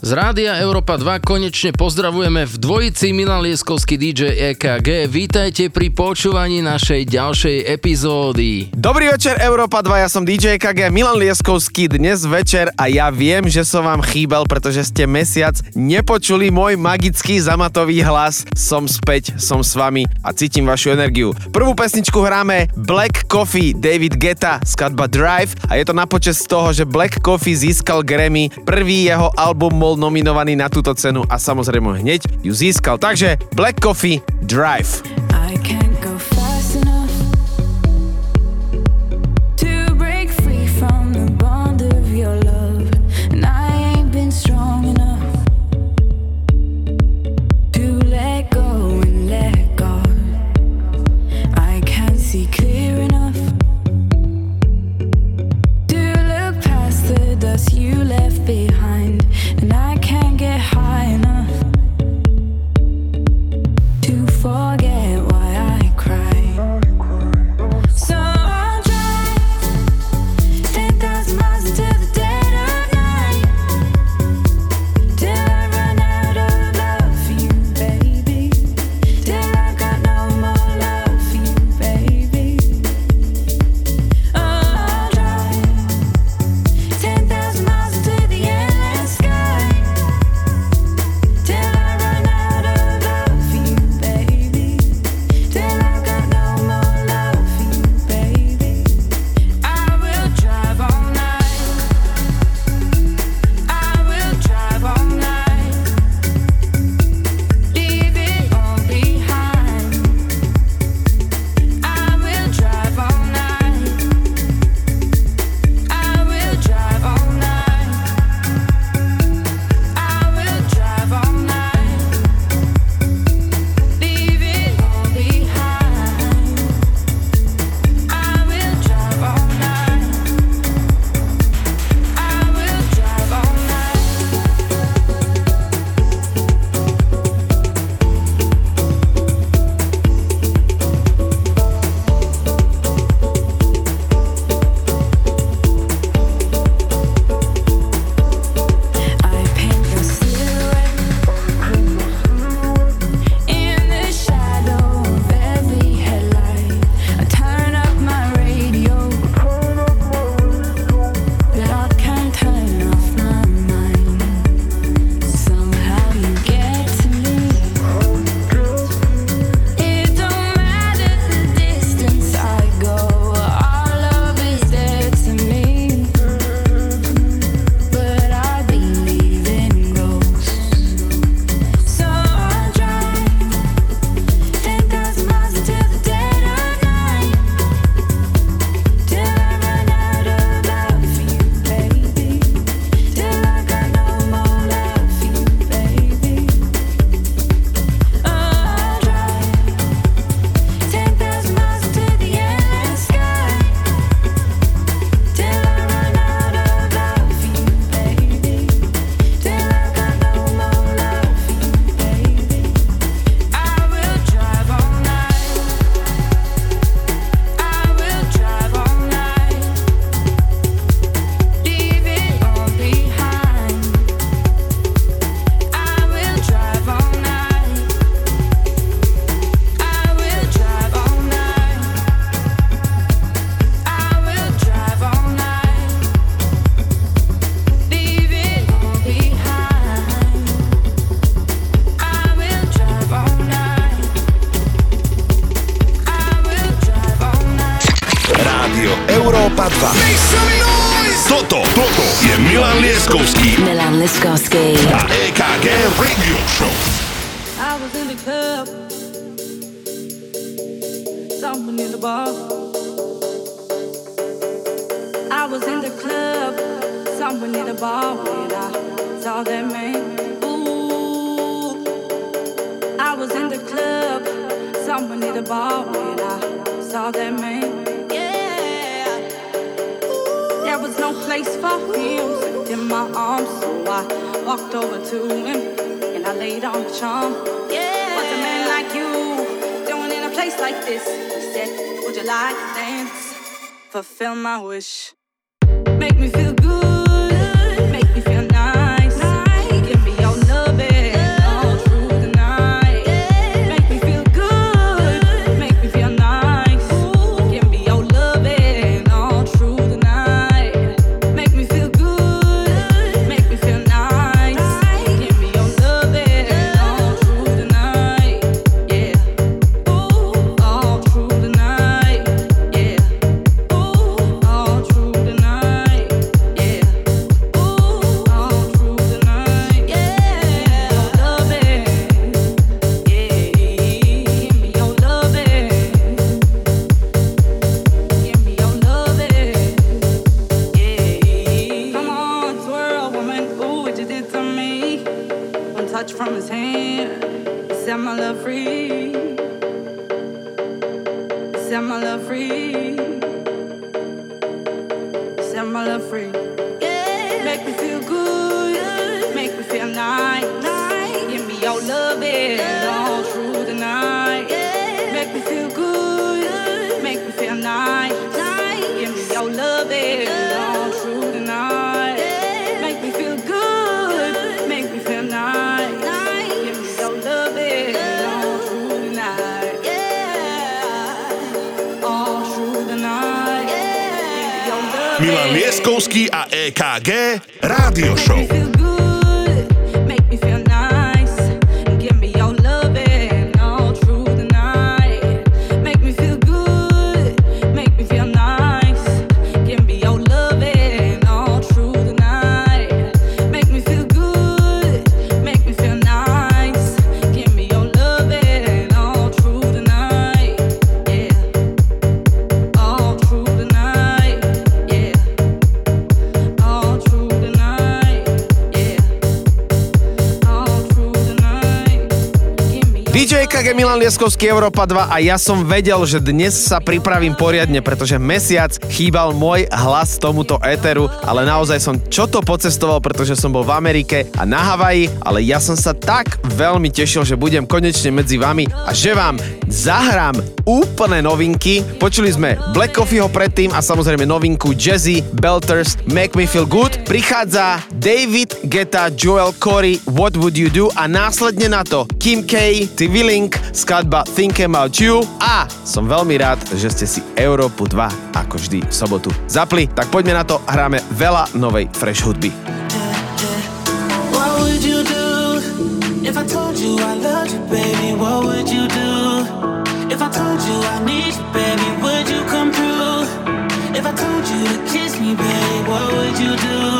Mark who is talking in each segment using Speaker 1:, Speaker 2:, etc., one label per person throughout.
Speaker 1: Z Rádia Európa 2 konečne pozdravujeme v dvojici Milan Lieskovský DJ EKG. Vítajte pri počúvaní našej ďalšej epizódy.
Speaker 2: Dobrý večer Európa 2, ja som DJ EKG Milan Lieskovský dnes večer a ja viem, že som vám chýbal, pretože ste mesiac nepočuli môj magický zamatový hlas. Som späť, som s vami a cítim vašu energiu. Prvú pesničku hráme Black Coffee David Geta, skladba Drive a je to na počas toho, že Black Coffee získal Grammy, prvý jeho album bol nominovaný na túto cenu a samozrejme hneď ju získal. Takže Black Coffee Drive. I can't
Speaker 3: Milan Lieskovský
Speaker 4: Európa 2 a ja som vedel, že dnes sa pripravím poriadne, pretože mesiac chýbal môj hlas tomuto éteru, ale naozaj som čo to pocestoval, pretože som bol v Amerike a na Havaji, ale ja som sa tak veľmi tešil, že budem konečne medzi vami a že vám zahrám úplné novinky. Počuli sme Black Coffeeho predtým a samozrejme novinku Jazzy, Belters, Make Me Feel Good. Prichádza David Geta, Joel Corey, What Would You Do a následne na to Kim K, TV Link, skladba Think About You a som veľmi rád, že ste si Európu 2 ako vždy v sobotu zapli. Tak poďme na to, hráme veľa novej fresh hudby.
Speaker 5: If I told you I loved you, baby? What would you do if I told you I need you, baby? Would you come through? If I told you to kiss me, baby, what would you do?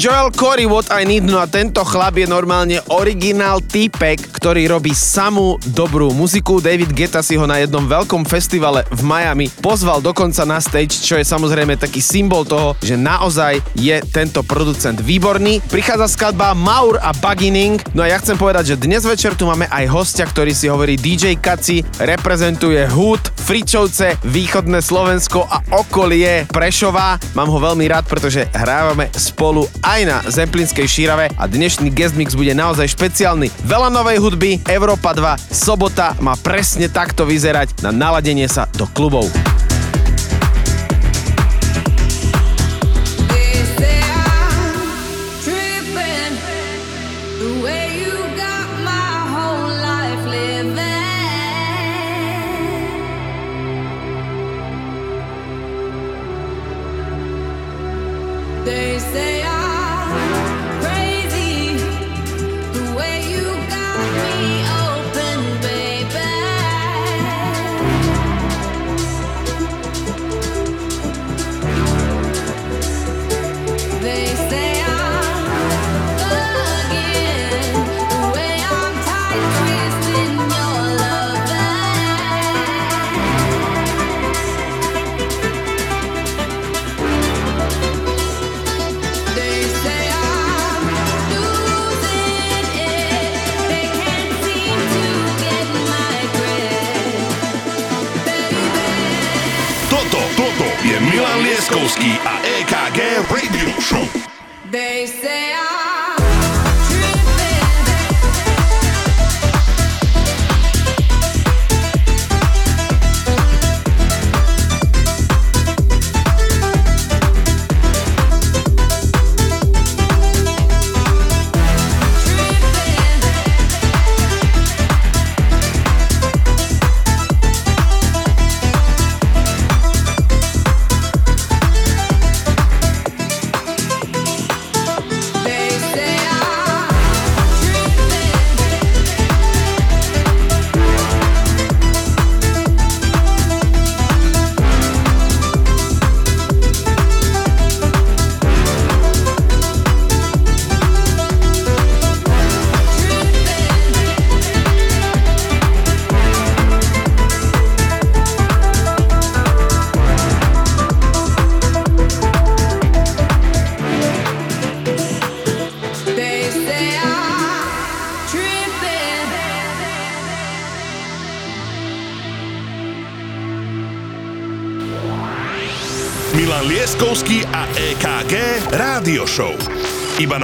Speaker 4: Joel Corey What I Need, no a tento chlap je normálne originál týpek, ktorý robí samú dobrú muziku. David Geta si ho na jednom veľkom festivale v Miami pozval dokonca na stage, čo je samozrejme taký symbol toho, že naozaj je tento producent výborný. Prichádza skladba Maur a Bugining, no a ja chcem povedať, že dnes večer tu máme aj hostia, ktorý si hovorí DJ Kaci, reprezentuje Hood, Fričovce, východné Slovensko a okolie Prešova. Mám ho veľmi rád, pretože hrávame spolu aj na Zemplínskej šírave a dnešný guest mix bude naozaj špeciálny. Veľa novej hudby, Európa 2, sobota má presne takto vyzerať na naladenie sa do klubov.
Speaker 6: Iba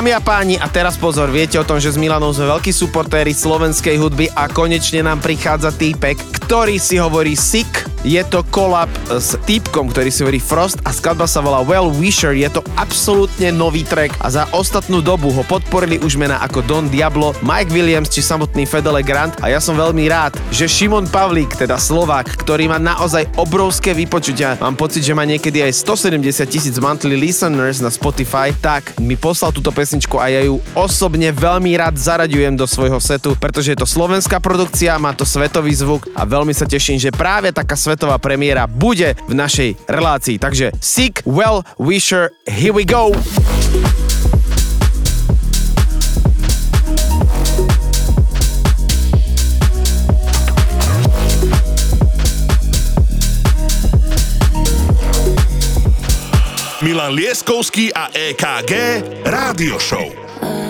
Speaker 4: Dámy a páni, a teraz pozor, viete o tom, že s Milanou sme veľkí suportéri slovenskej hudby a konečne nám prichádza týpek, ktorý si hovorí Sick. Je to kolab s týpkom, ktorý si hovorí Frost a skladba sa volá Well Wisher. Je to absolútne nový track a za ostatnú dobu ho podporili už mená ako Don Diablo, Mike Williams či samotný Fedele Grant a ja som veľmi rád, že Šimon Pavlík, teda Slovák, ktorý má naozaj obrovské vypočutia, mám pocit, že má niekedy aj 170 tisíc monthly listeners na Spotify, tak mi poslal túto pesničku a ja ju osobne veľmi rád zaraďujem do svojho setu, pretože je to slovenská produkcia, má to svetový zvuk a veľmi sa teším, že práve taká svetová premiéra bude v našej relácii. Takže Sick, Well Wisher, here we go!
Speaker 3: Milan Lieskovský a EKG Rádio Show.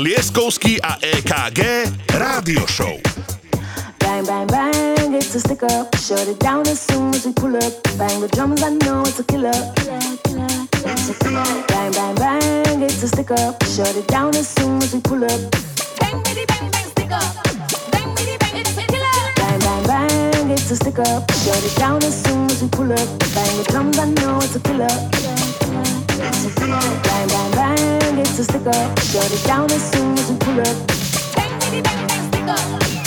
Speaker 3: Lieskovský a EKG Rádio Show.
Speaker 7: Bang, bang, bang, it's a stick up. Shut it down as soon as we pull up. Bang the drums, I know it's a killer. Killer, killer, killer. It's a killer. Bang, bang, bang, it's a stick up. Shut it down as soon as we pull up. Bang, bitty, bang, bang, stick up. Bang, bitty, bang, it's a killer. Bang, bang, bang, it's a stick up. Shut it down as soon as we pull up. Bang the drums, I know it's a killer. Killer, killer, killer. It's a killer. Bang, bang, bang, it's a stick up. Shut it down as soon as we pull up. Bang, bitty, bang, bang, stick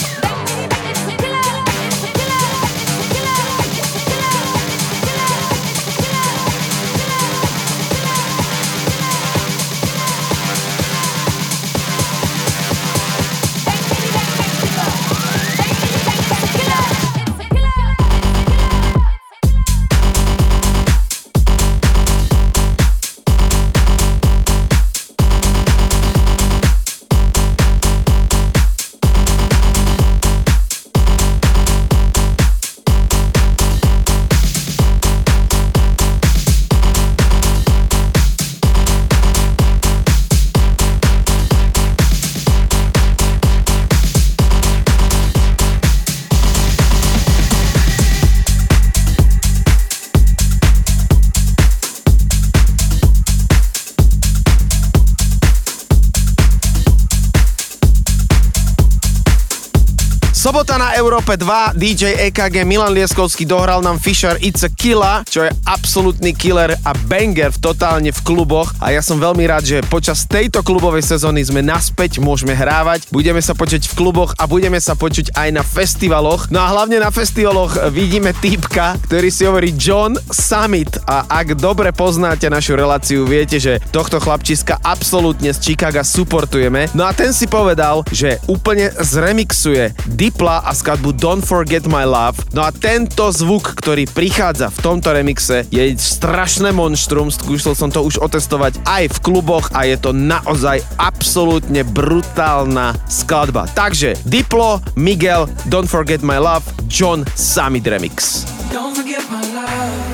Speaker 4: Sobota na Európe 2, DJ EKG Milan Lieskovský dohral nám Fisher It's a Killa, čo je absolútny killer a banger v totálne v kluboch a ja som veľmi rád, že počas tejto klubovej sezóny sme naspäť, môžeme hrávať, budeme sa počuť v kluboch a budeme sa počuť aj na festivaloch. No a hlavne na festivaloch vidíme týpka, ktorý si hovorí John Summit a ak dobre poznáte našu reláciu, viete, že tohto chlapčiska absolútne z Chicaga supportujeme. No a ten si povedal, že úplne zremixuje Dipla a skladbu Don't Forget My Love. No a tento zvuk, ktorý prichádza v tomto remixe, je strašné monštrum, skúšal som to už otestovať aj v kluboch a je to naozaj absolútne brutálna skladba. Takže Diplo, Miguel, Don't Forget My Love, John Summit Remix.
Speaker 5: Don't forget my love.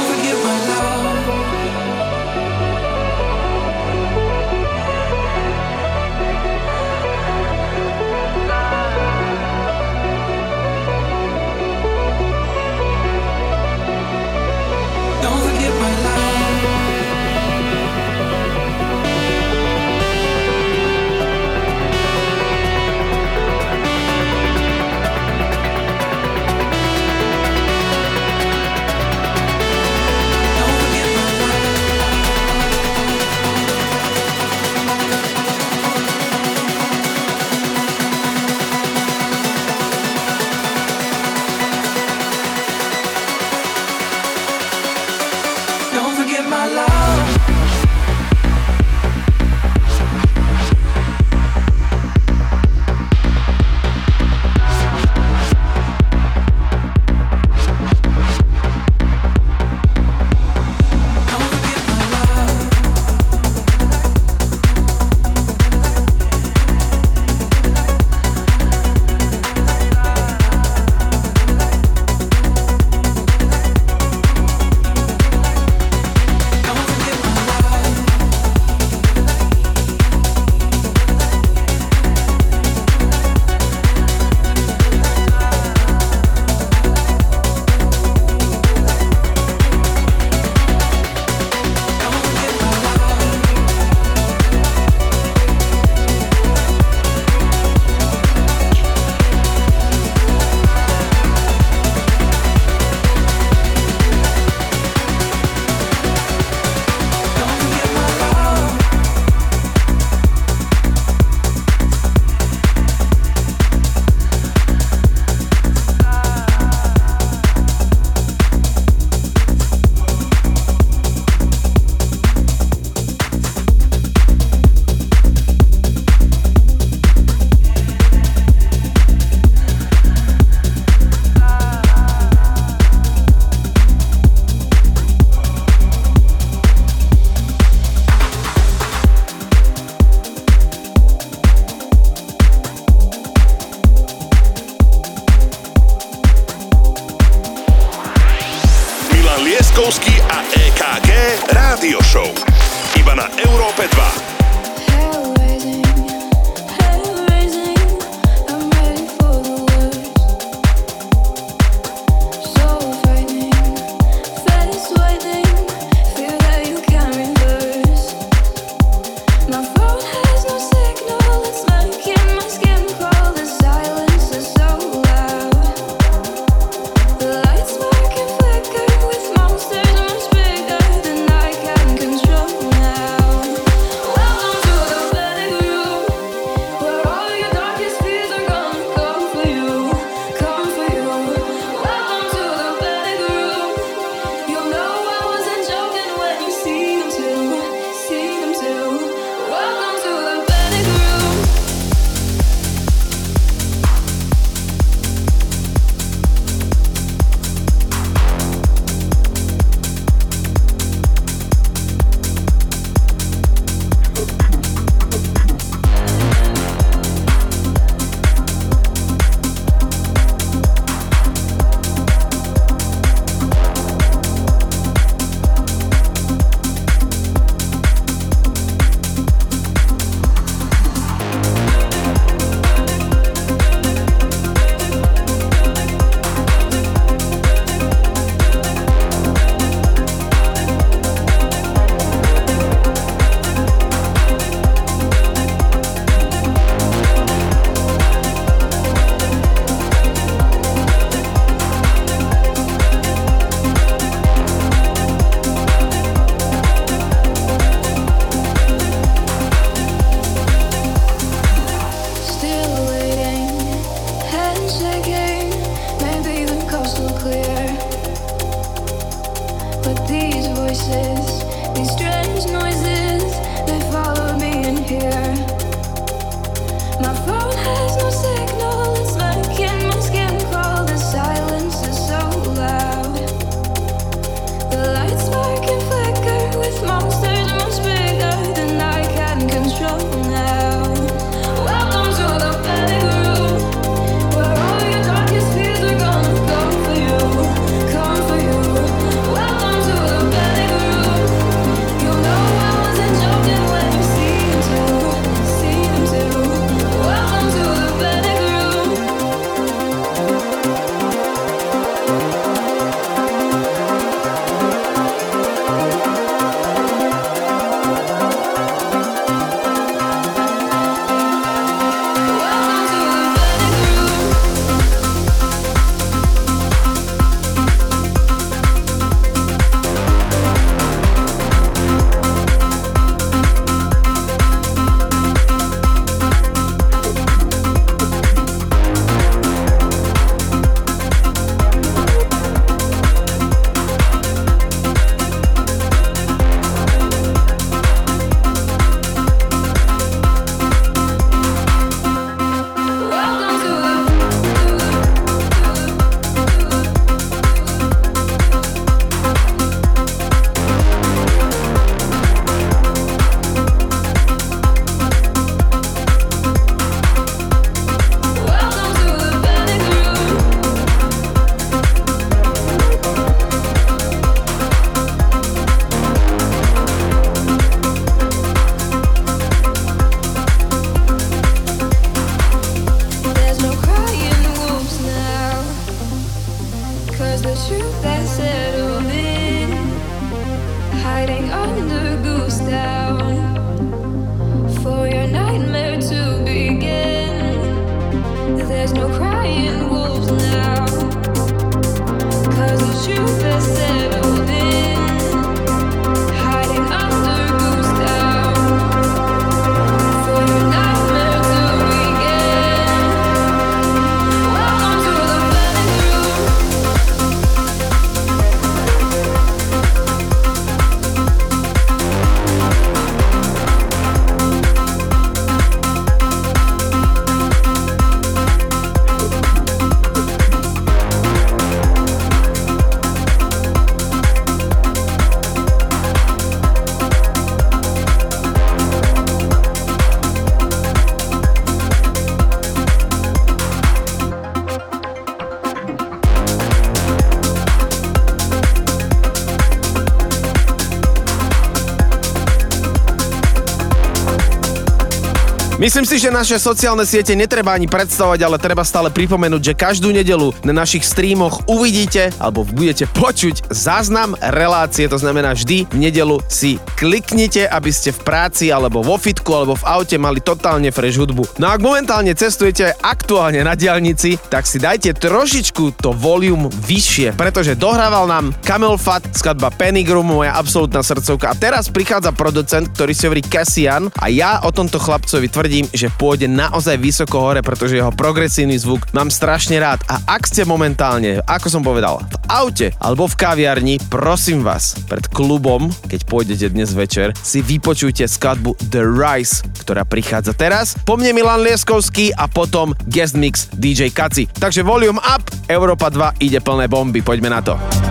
Speaker 4: si, že naše sociálne siete netreba ani predstavovať, ale treba stále pripomenúť, že každú nedelu na našich streamoch uvidíte alebo budete počuť záznam relácie, to znamená vždy v nedelu si kliknite, aby ste v práci alebo vo fitku alebo v aute mali totálne fresh hudbu. No a ak momentálne cestujete aktuálne na diálnici, tak si dajte trošičku to volume vyššie, pretože dohrával nám Camel Fat, skladba Penigrum, moja absolútna srdcovka. A teraz prichádza producent, ktorý si hovorí Cassian a ja o tomto chlapcovi tvrdím, že pôjde naozaj vysoko hore, pretože jeho progresívny zvuk mám strašne rád. A ak ste momentálne, ako som povedal, v aute alebo v kaviarni, prosím vás, pred klubom, keď pôjdete dnes večer, si vypočujte skladbu The Rise, ktorá prichádza teraz. Po mne Milan Lieskovský a potom guest mix DJ Kaci. Takže volume up, Európa 2 ide plné bomby, poďme na to.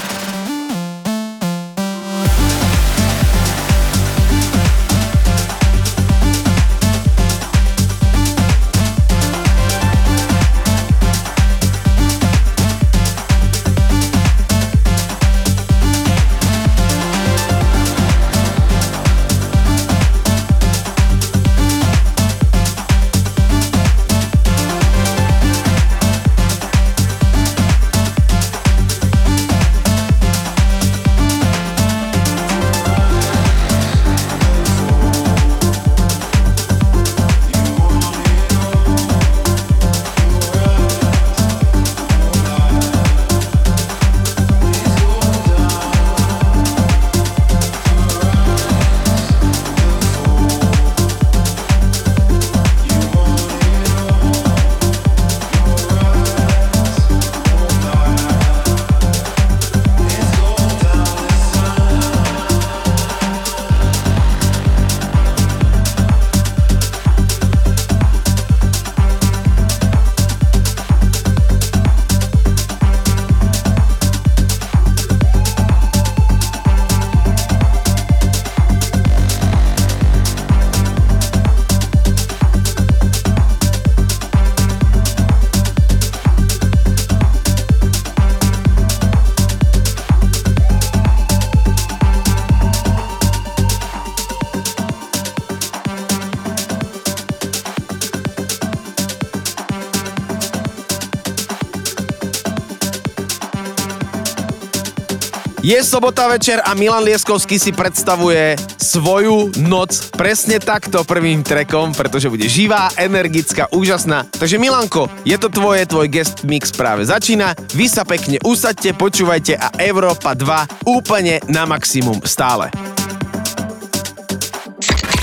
Speaker 4: Je sobota večer a Milan Lieskovský si predstavuje svoju noc presne takto prvým trekom, pretože bude živá, energická, úžasná. Takže Milanko, je to tvoje, tvoj guest mix práve začína. Vy sa pekne usadte, počúvajte a Európa 2 úplne na maximum stále.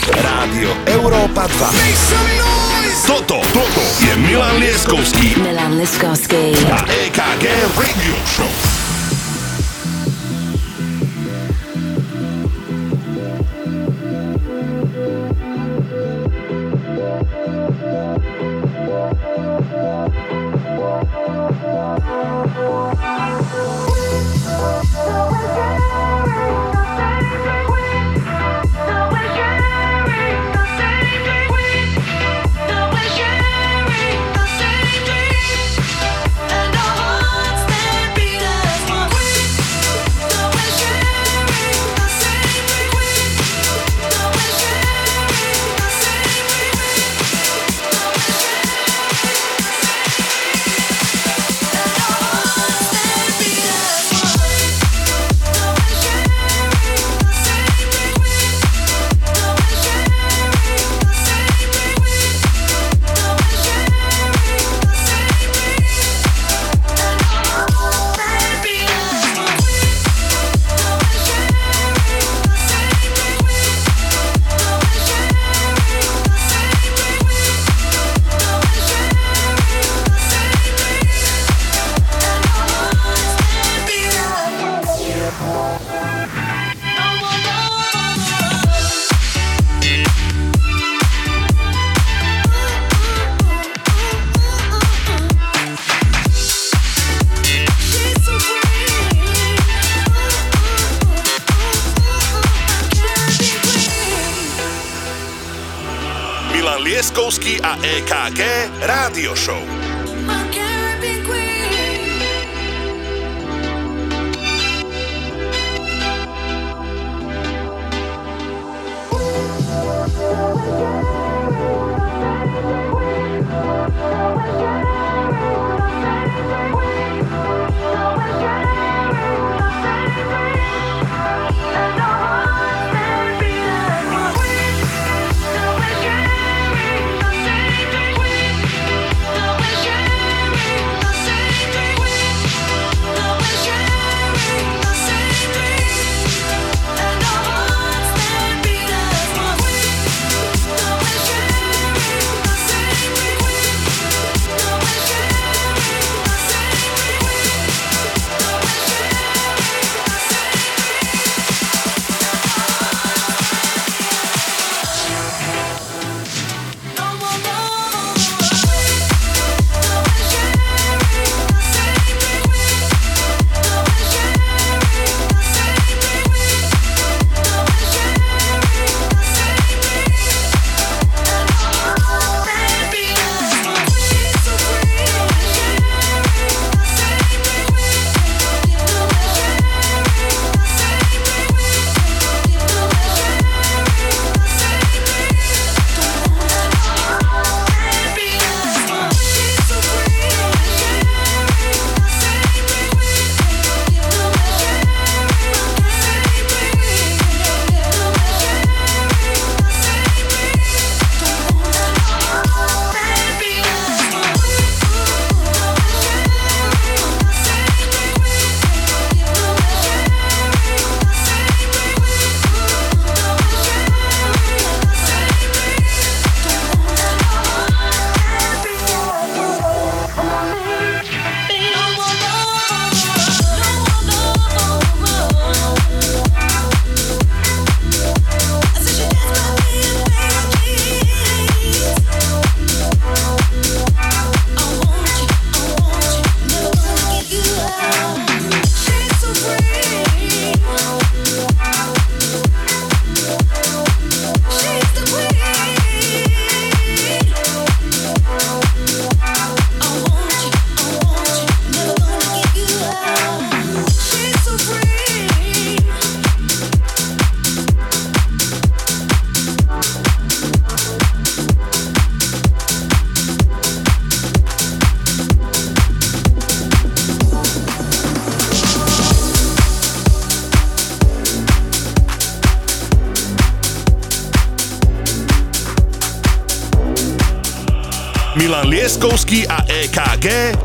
Speaker 3: Rádio Európa 2. Toto, toto je Milan Lieskovský
Speaker 8: Milan Liskovský.
Speaker 3: a EKG Radio Show. EKG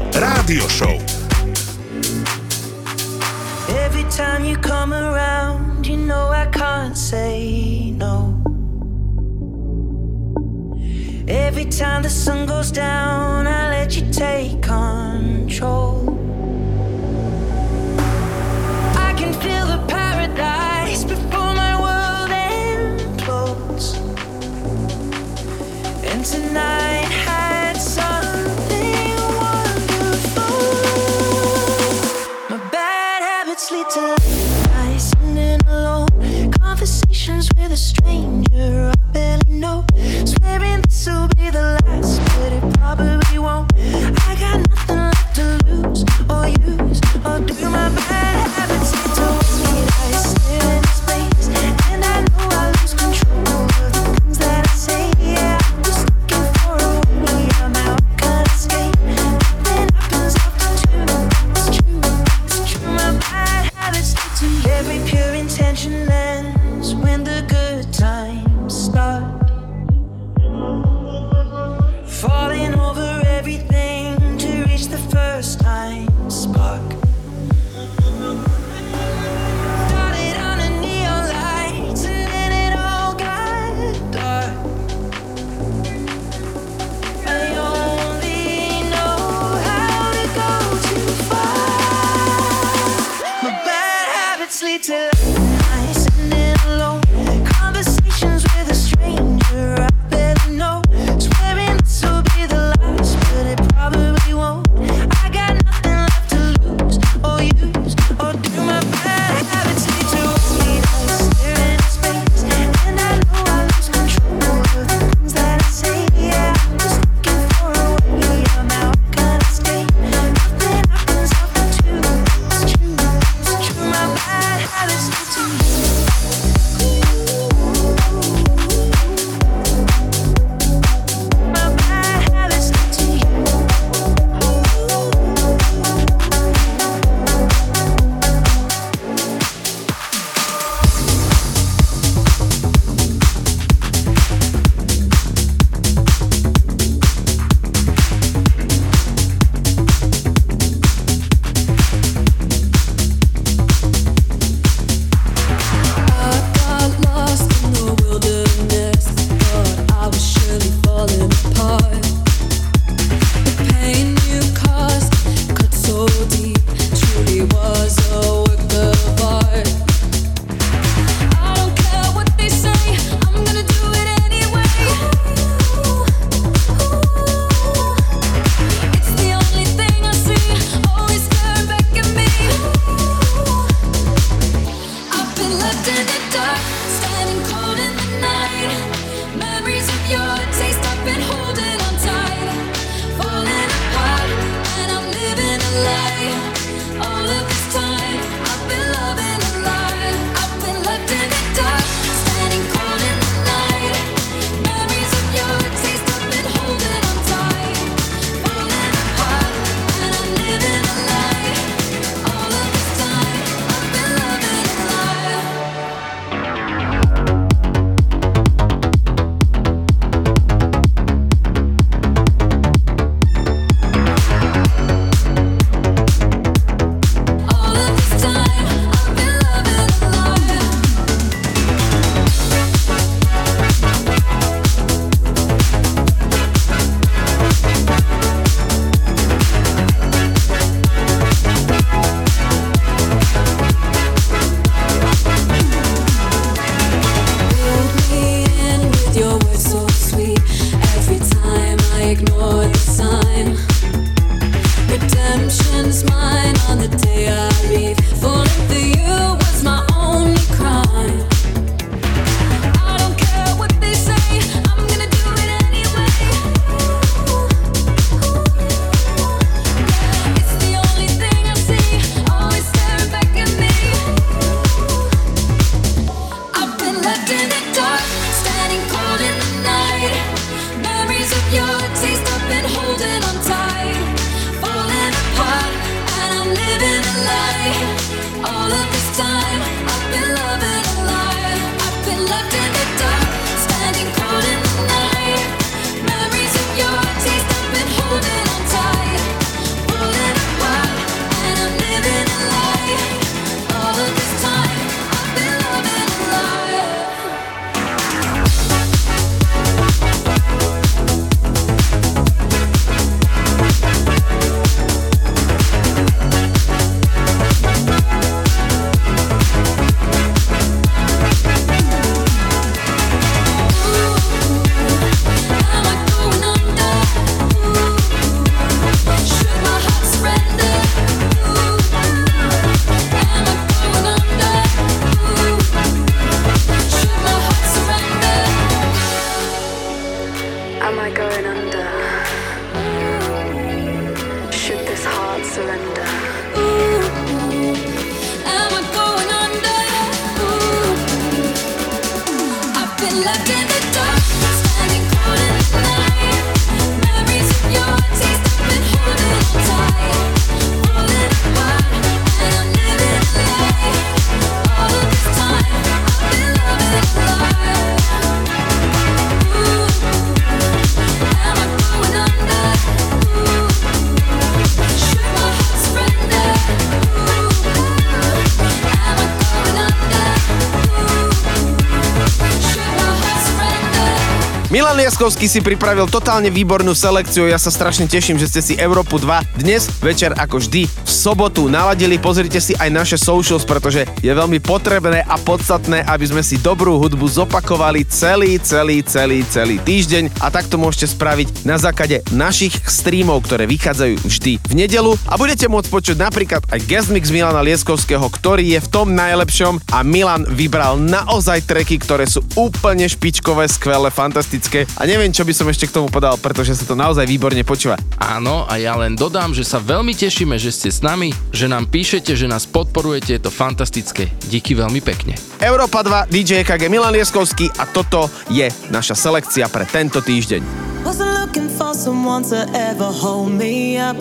Speaker 3: Milan Lieskovský
Speaker 4: si pripravil totálne výbornú selekciu, ja sa strašne teším, že ste si Európu 2 dnes večer ako vždy sobotu naladili. Pozrite si aj naše socials, pretože je veľmi potrebné a podstatné, aby sme si dobrú hudbu zopakovali celý, celý, celý, celý týždeň a takto môžete spraviť na základe našich streamov, ktoré vychádzajú vždy v nedelu a budete môcť počuť napríklad aj guest mix Milana Lieskovského, ktorý je v tom najlepšom a Milan vybral naozaj treky, ktoré sú úplne špičkové, skvelé, fantastické a neviem, čo by som ešte k tomu podal, pretože sa to naozaj výborne počúva.
Speaker 1: Áno, a ja len dodám, že sa veľmi tešíme, že ste s nami, že nám píšete, že nás podporujete, je to fantastické. Díky veľmi pekne.
Speaker 4: Európa 2, DJ KG Milan Lieskovský a toto je naša selekcia pre tento týždeň.
Speaker 5: Wasn't looking for someone to ever hold me up.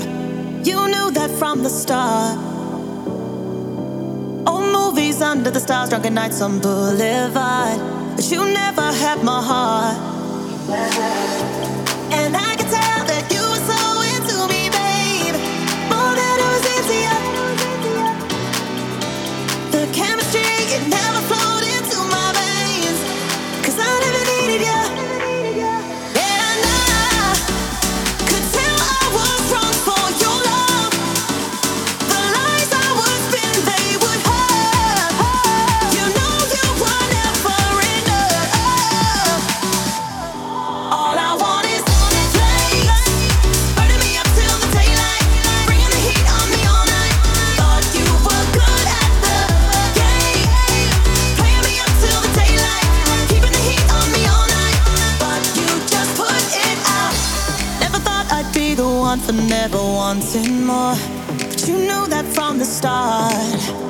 Speaker 5: You knew that from the start. Old movies under the stars, drunken nights on Boulevard. But you never had my heart. And I never wanting more. But you knew that from the start.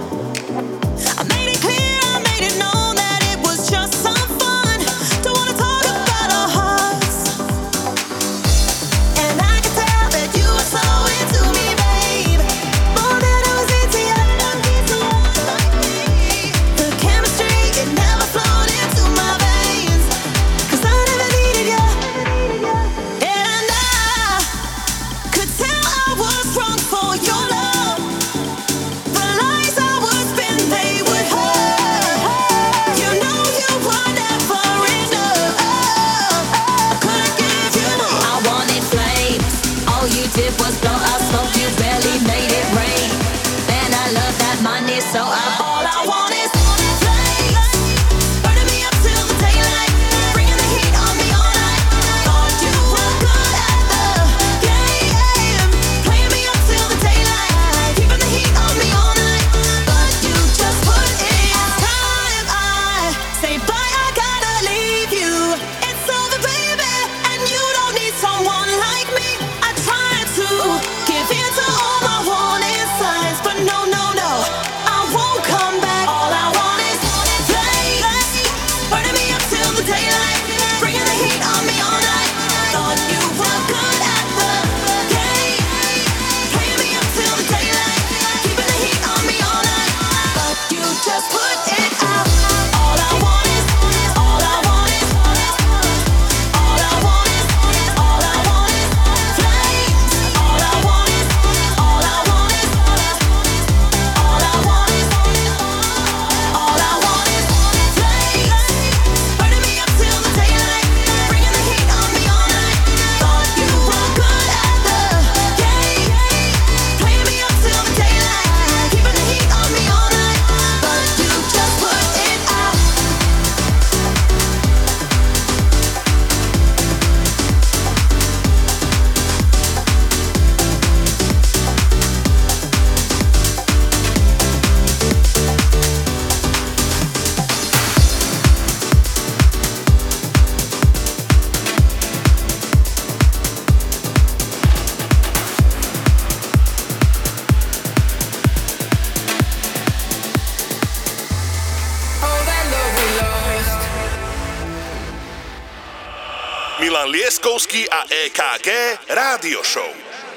Speaker 3: Rádio Show.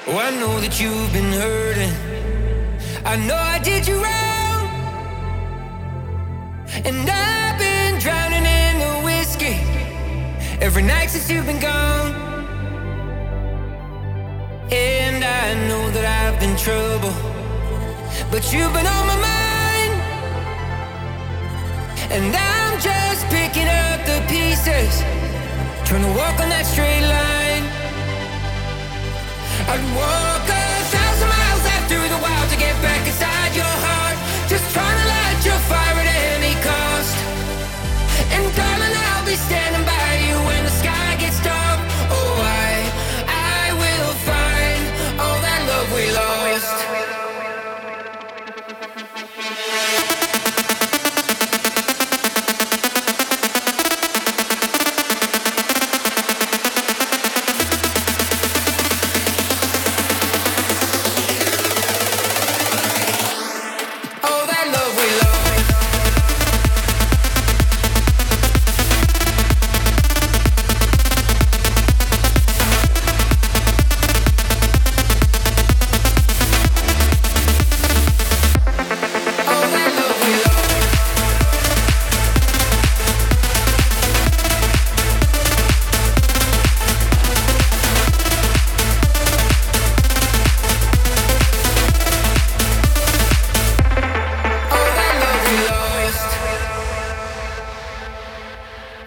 Speaker 8: Oh, I know that you've been hurting. I know I did you wrong. And I've been drowning in the whiskey every night since you've been gone. And I know that I've been trouble, but you've been on my mind. And I'm just picking up the pieces, trying to walk on that straight line. I'd walk a thousand miles out through the wild to get back inside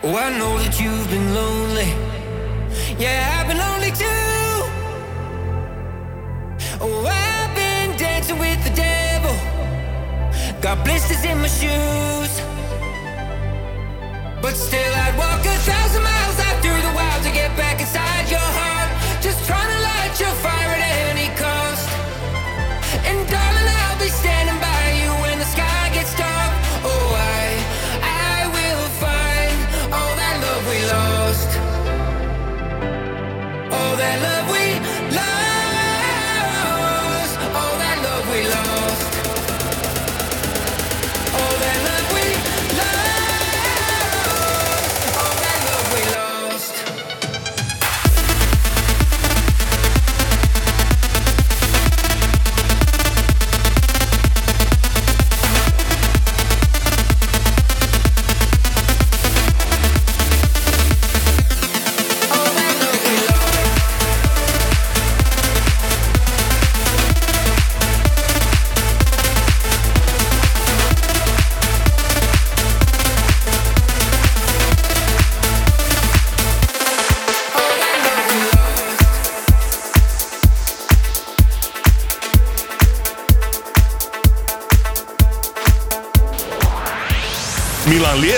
Speaker 8: Oh, I know that you've been lonely. Yeah, I've been lonely too. Oh, I've been dancing with the devil. Got blisters in my shoes. But still, I'd walk a thousand miles out through the wild to get back inside your heart. Just trying to light your fire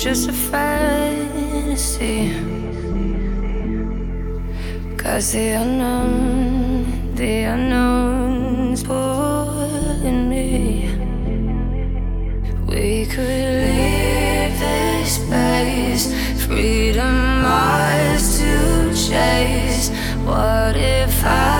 Speaker 2: just a fantasy. Cause the unknown, the unknown's pulling me. We could leave this space, freedom ours to chase. What if I?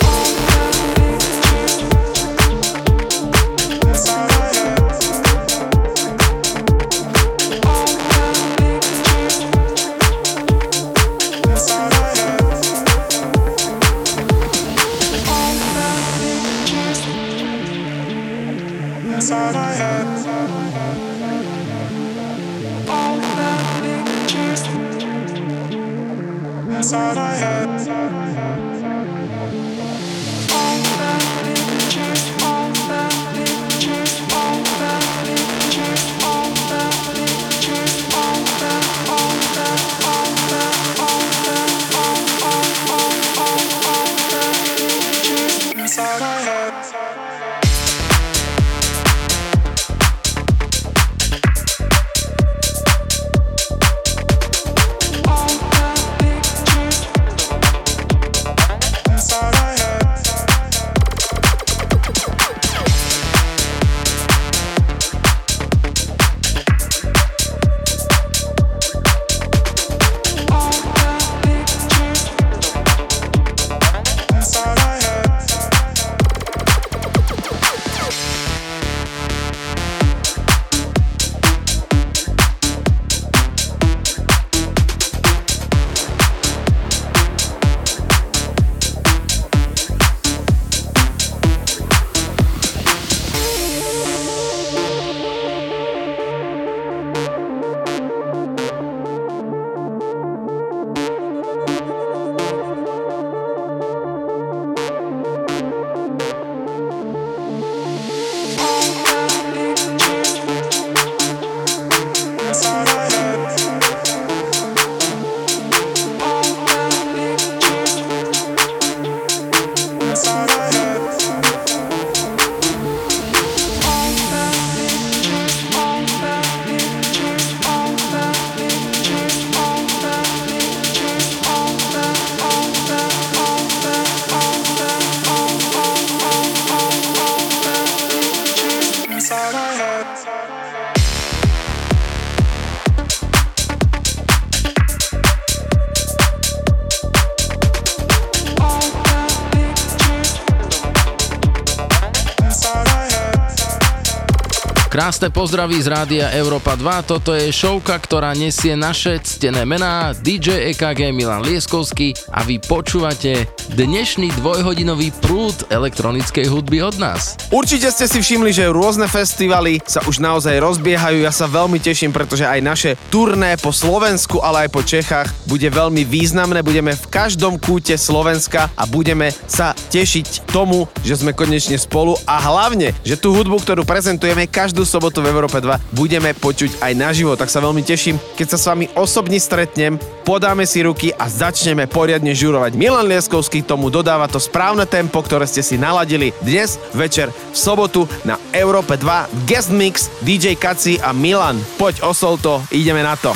Speaker 1: Krásne pozdraví z rádia Európa 2, toto je showka, ktorá nesie naše ctené mená DJ EKG Milan Lieskovský a vy počúvate dnešný dvojhodinový prúd elektronickej hudby od nás.
Speaker 4: Určite ste si všimli, že rôzne festivaly sa už naozaj rozbiehajú. Ja sa veľmi teším, pretože aj naše turné po Slovensku, ale aj po Čechách bude veľmi významné. Budeme v každom kúte Slovenska a budeme sa tešiť tomu, že sme konečne spolu a hlavne, že tú hudbu, ktorú prezentujeme každú sobotu v Európe 2, budeme počuť aj naživo. Tak sa veľmi teším, keď sa s vami osobne stretnem, podáme si ruky a začneme poriadne žurovať. Milan Lieskovský tomu dodáva to správne tempo, ktoré ste si naladili dnes večer v sobotu na Európe 2 Guest Mix DJ Kaci a Milan. Poď osol to, ideme na to.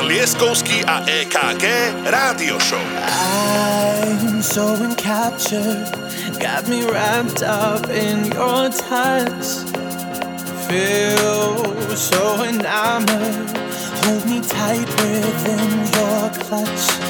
Speaker 5: A EKG Rádio Show.
Speaker 9: I'm so encaptured, got me wrapped up in your touch. Feel so enamored,
Speaker 10: hold me tight within your clutch.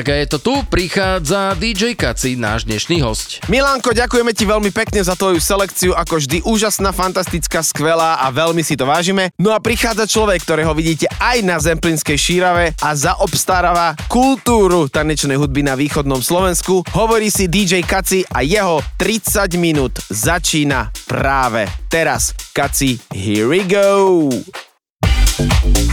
Speaker 1: Tak a je to tu, prichádza DJ Kaci, náš dnešný host.
Speaker 4: Milánko, ďakujeme ti veľmi pekne za tvoju selekciu, ako vždy úžasná, fantastická, skvelá a veľmi si to vážime. No a prichádza človek, ktorého vidíte aj na Zemplínskej šírave a zaobstaráva kultúru tanečnej hudby na východnom Slovensku. Hovorí si DJ Kaci a jeho 30 minút začína práve teraz. Kaci, here we go!
Speaker 11: Yeah.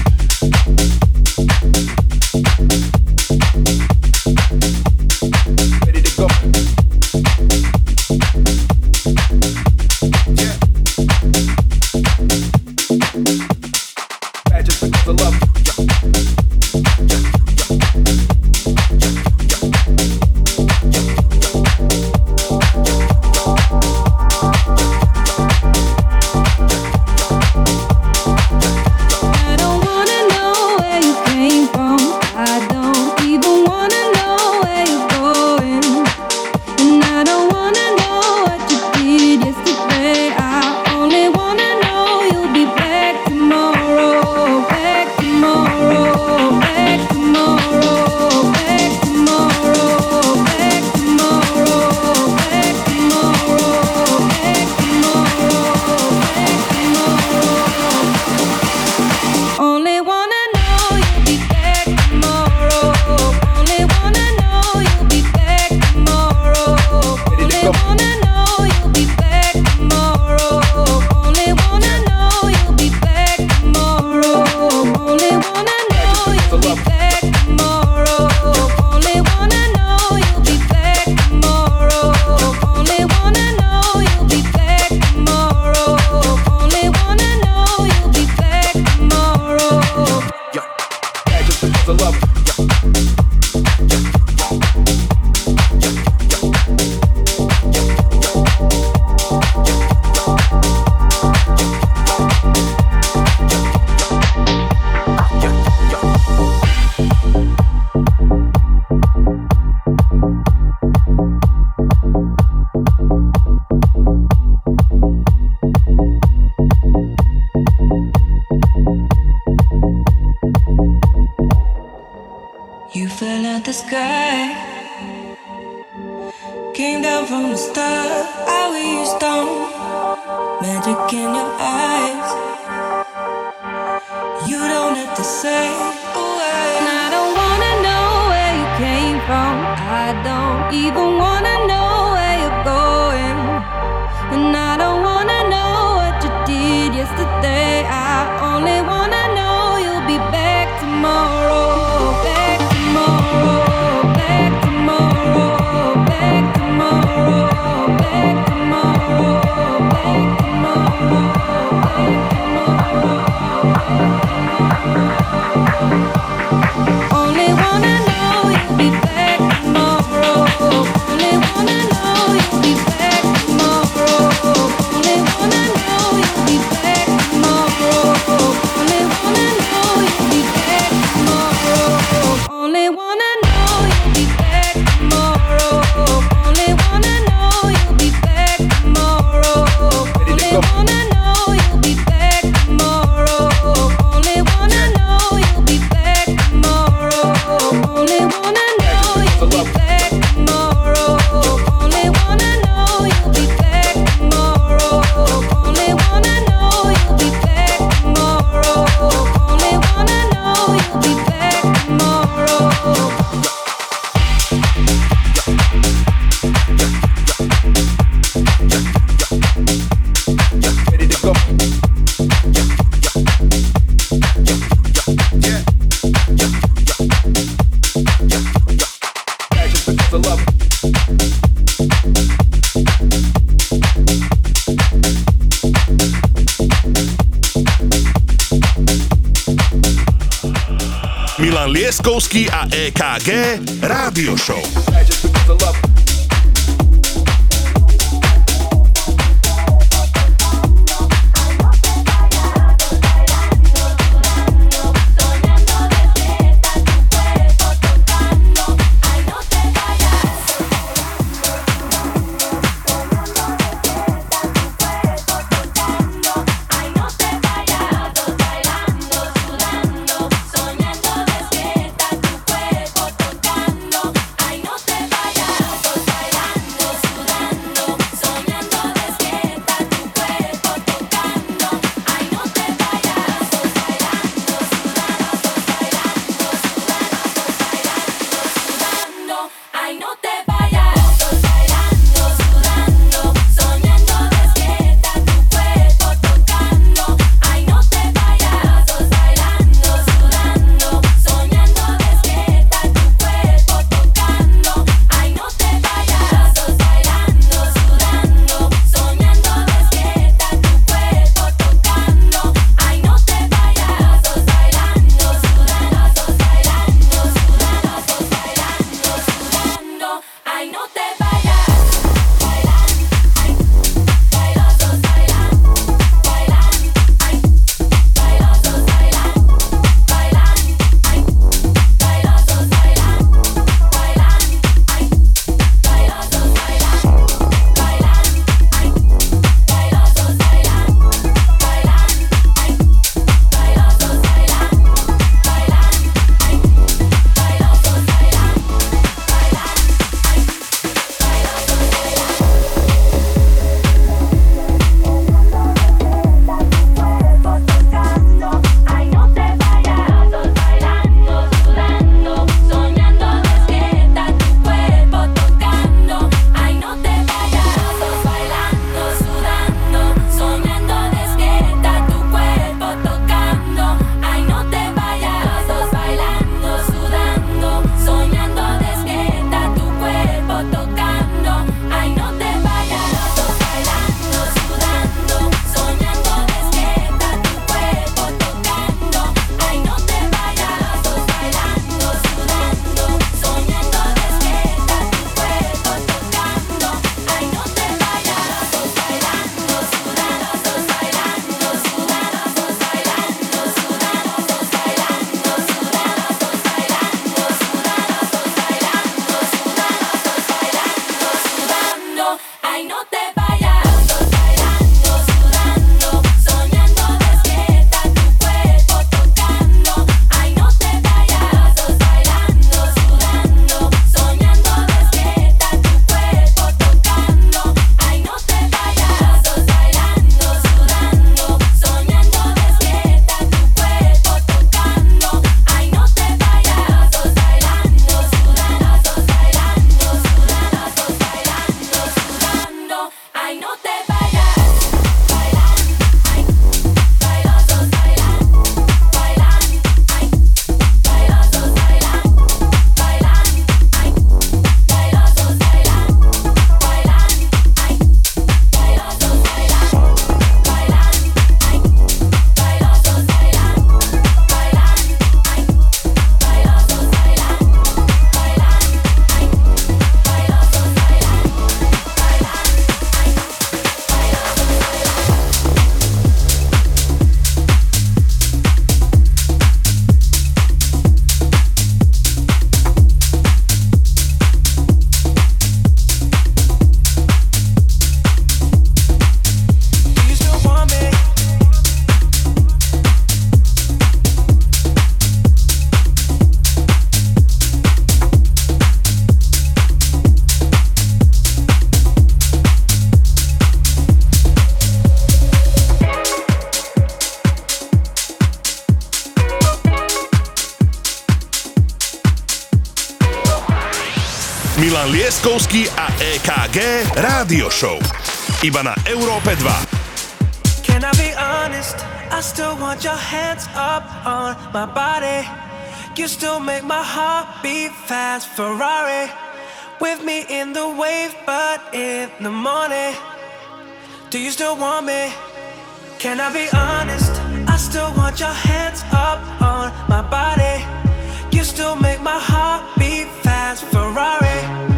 Speaker 3: EKG Rádio Show. A EKG Rádio Show. Iba na Európe 2.
Speaker 5: Can I be honest? I still want your hands up on my body. You still make my heart beat fast. Ferrari with me in the wave, but in the morning. Do you still want me? Can I be honest? I still want your hands up on my body. You still make my heart beat fast. Ferrari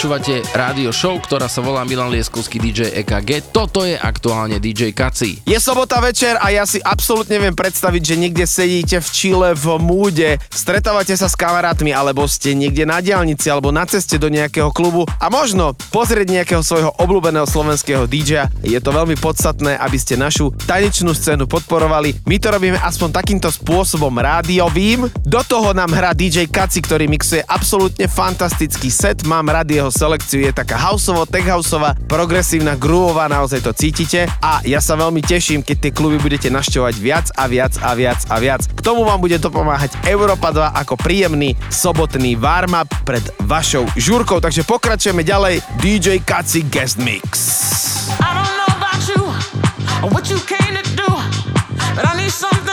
Speaker 1: počúvate rádio show, ktorá sa volá Milan Lieskovský DJ EKG. Toto je aktuálne DJ Kaci.
Speaker 4: Je sobota večer a ja si absolútne viem predstaviť, že niekde sedíte v Čile v múde, stretávate sa s kamarátmi alebo ste niekde na diálnici alebo na ceste do nejakého klubu a možno pozrieť nejakého svojho obľúbeného slovenského DJ. Je to veľmi podstatné, aby ste našu tanečnú scénu podporovali. My to robíme aspoň takýmto spôsobom rádiovým. Do toho nám hrá DJ Kaci, ktorý mixuje absolútne fantastický set. Mám rád jeho selekciu, je taká houseovo, tech houseová, progresívna, groovová, naozaj to cítite. A ja sa veľmi teším, keď tie kluby budete našťovať viac a viac a viac a viac. K tomu vám bude to pomáhať Európa 2 ako príjemný sobotný warm-up pred vašou žúrkou. Takže pokračujeme ďalej. DJ Kaci Guest Mix.
Speaker 5: I don't know about you what you came to do, but I need something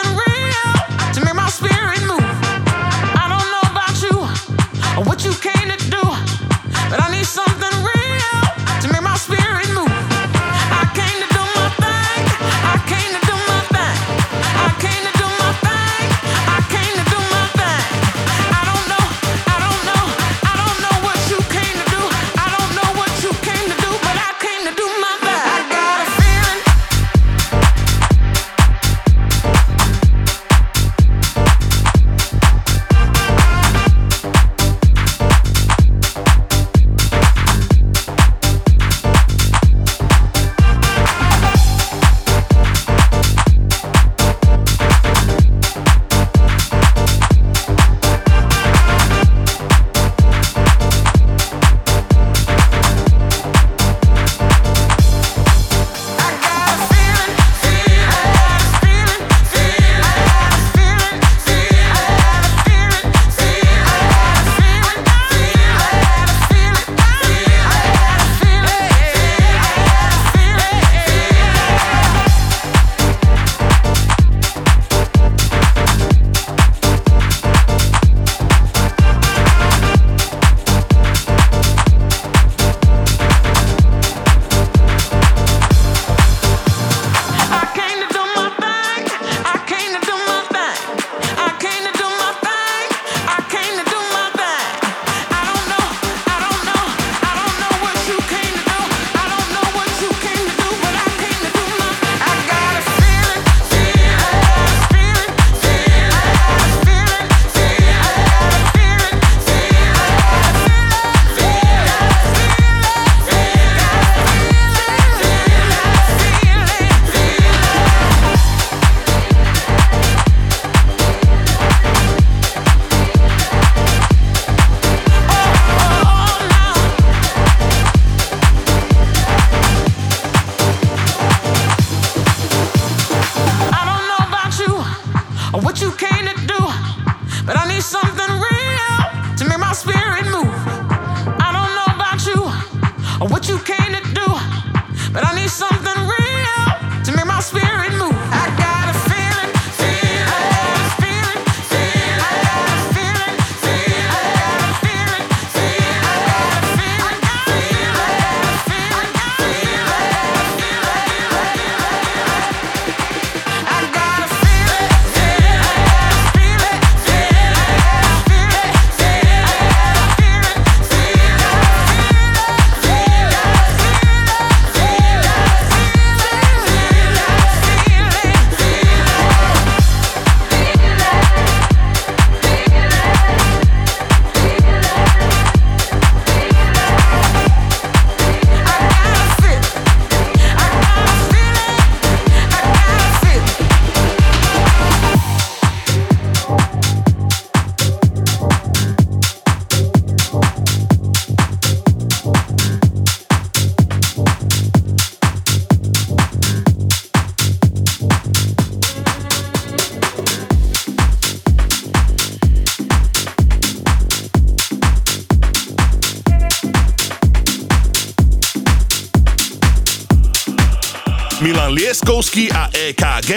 Speaker 3: Milan Lieskovský a EKG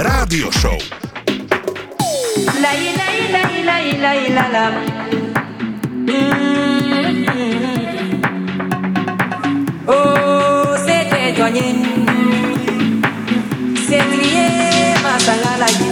Speaker 3: Rádio Show.
Speaker 12: Oh, c'est éloigné. C'est lié, ma salle à la vie.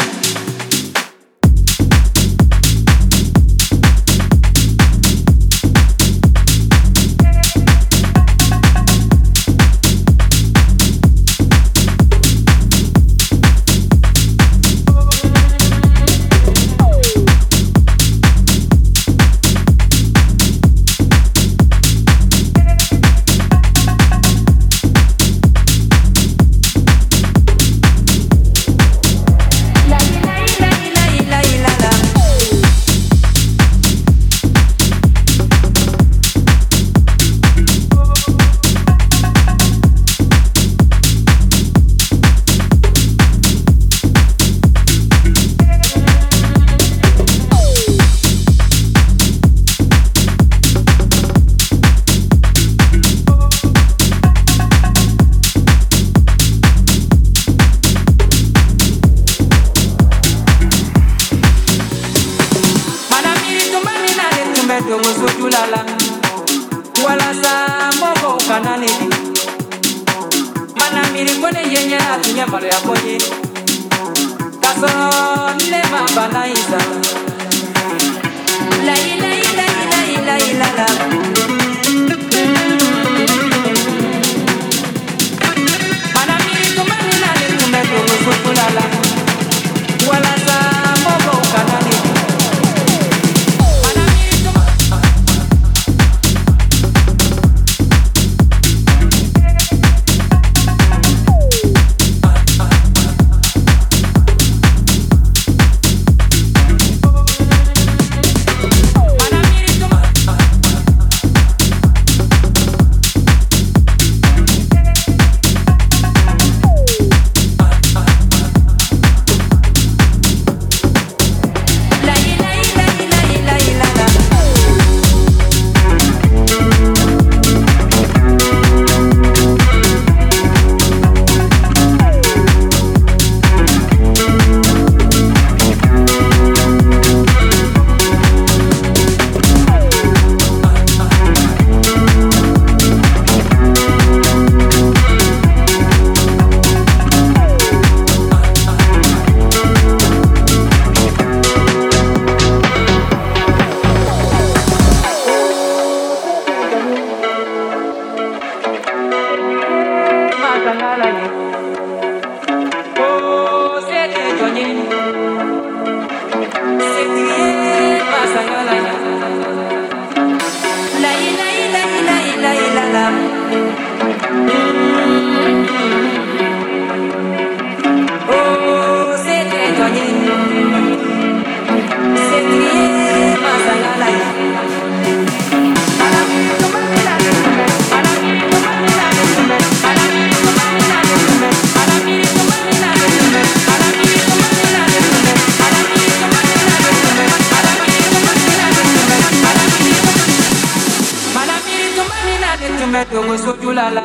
Speaker 12: meto go soju lala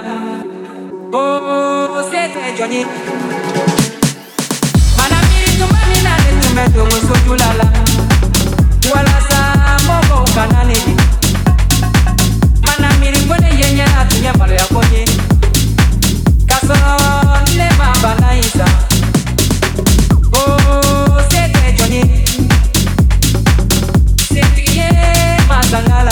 Speaker 12: Oh, se te joni Mana miri tu mani na le tu meto go soju lala Wala sa mogo kanani Mana miri kone yenye na tunye malo ya konye Kasoro nile mamba na isa Oh, se te joni Se tuye
Speaker 3: mazangala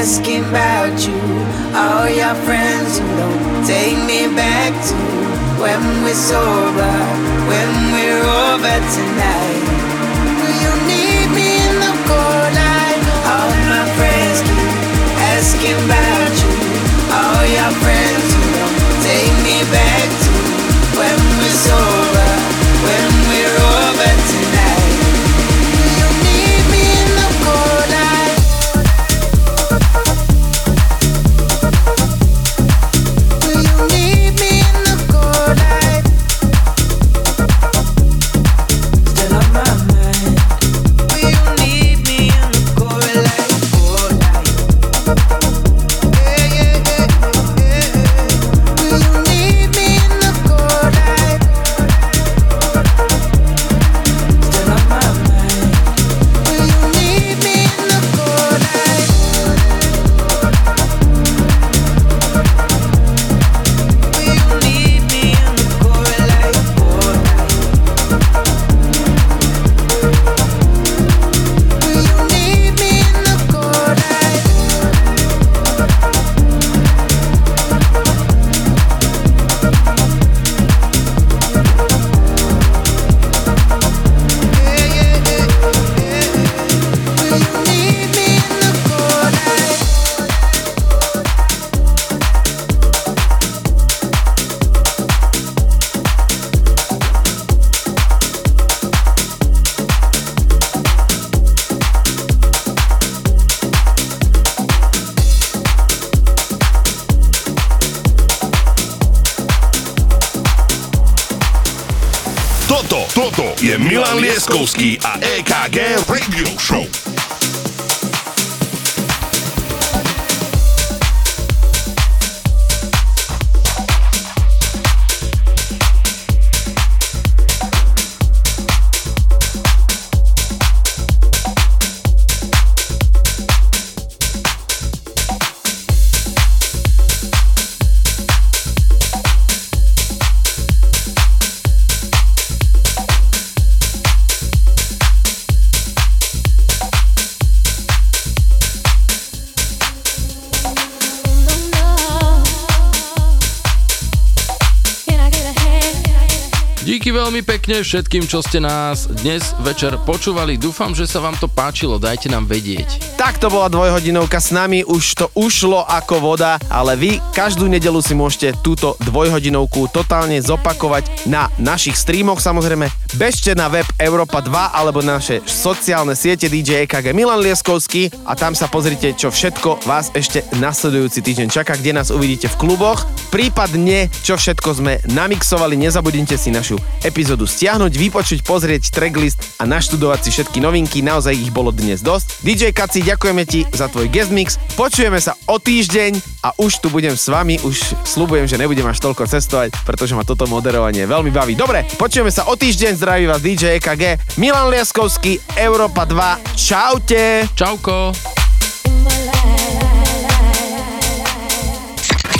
Speaker 5: asking about you. All your friends who don't take me back to when we're sober, when we're over tonight. Will you need me in the cold light? All my friends keep asking about
Speaker 1: pekne všetkým, čo ste nás dnes večer počúvali. Dúfam, že sa vám to páčilo, dajte nám vedieť.
Speaker 4: Tak to bola dvojhodinovka s nami, už to ušlo ako voda, ale vy každú nedelu si môžete túto dvojhodinovku totálne zopakovať na našich streamoch samozrejme. Bežte na web Europa 2 alebo na naše sociálne siete DJ EKG Milan Lieskovský a tam sa pozrite, čo všetko vás ešte nasledujúci týždeň čaká, kde nás uvidíte v kluboch. Prípadne, čo všetko sme namixovali, nezabudnite si našu epizódu stiahnuť, vypočuť, pozrieť tracklist a naštudovať si všetky novinky, naozaj ich bolo dnes dosť. DJ Kaci, ďakujeme ti za tvoj guest mix, počujeme sa o týždeň a už tu budem s vami, už slubujem, že nebudem až toľko cestovať, pretože ma toto moderovanie veľmi baví. Dobre, počujeme sa o týždeň, zdraví vás DJ EKG, Milan Liaskovský, Európa 2, čaute!
Speaker 1: Čauko!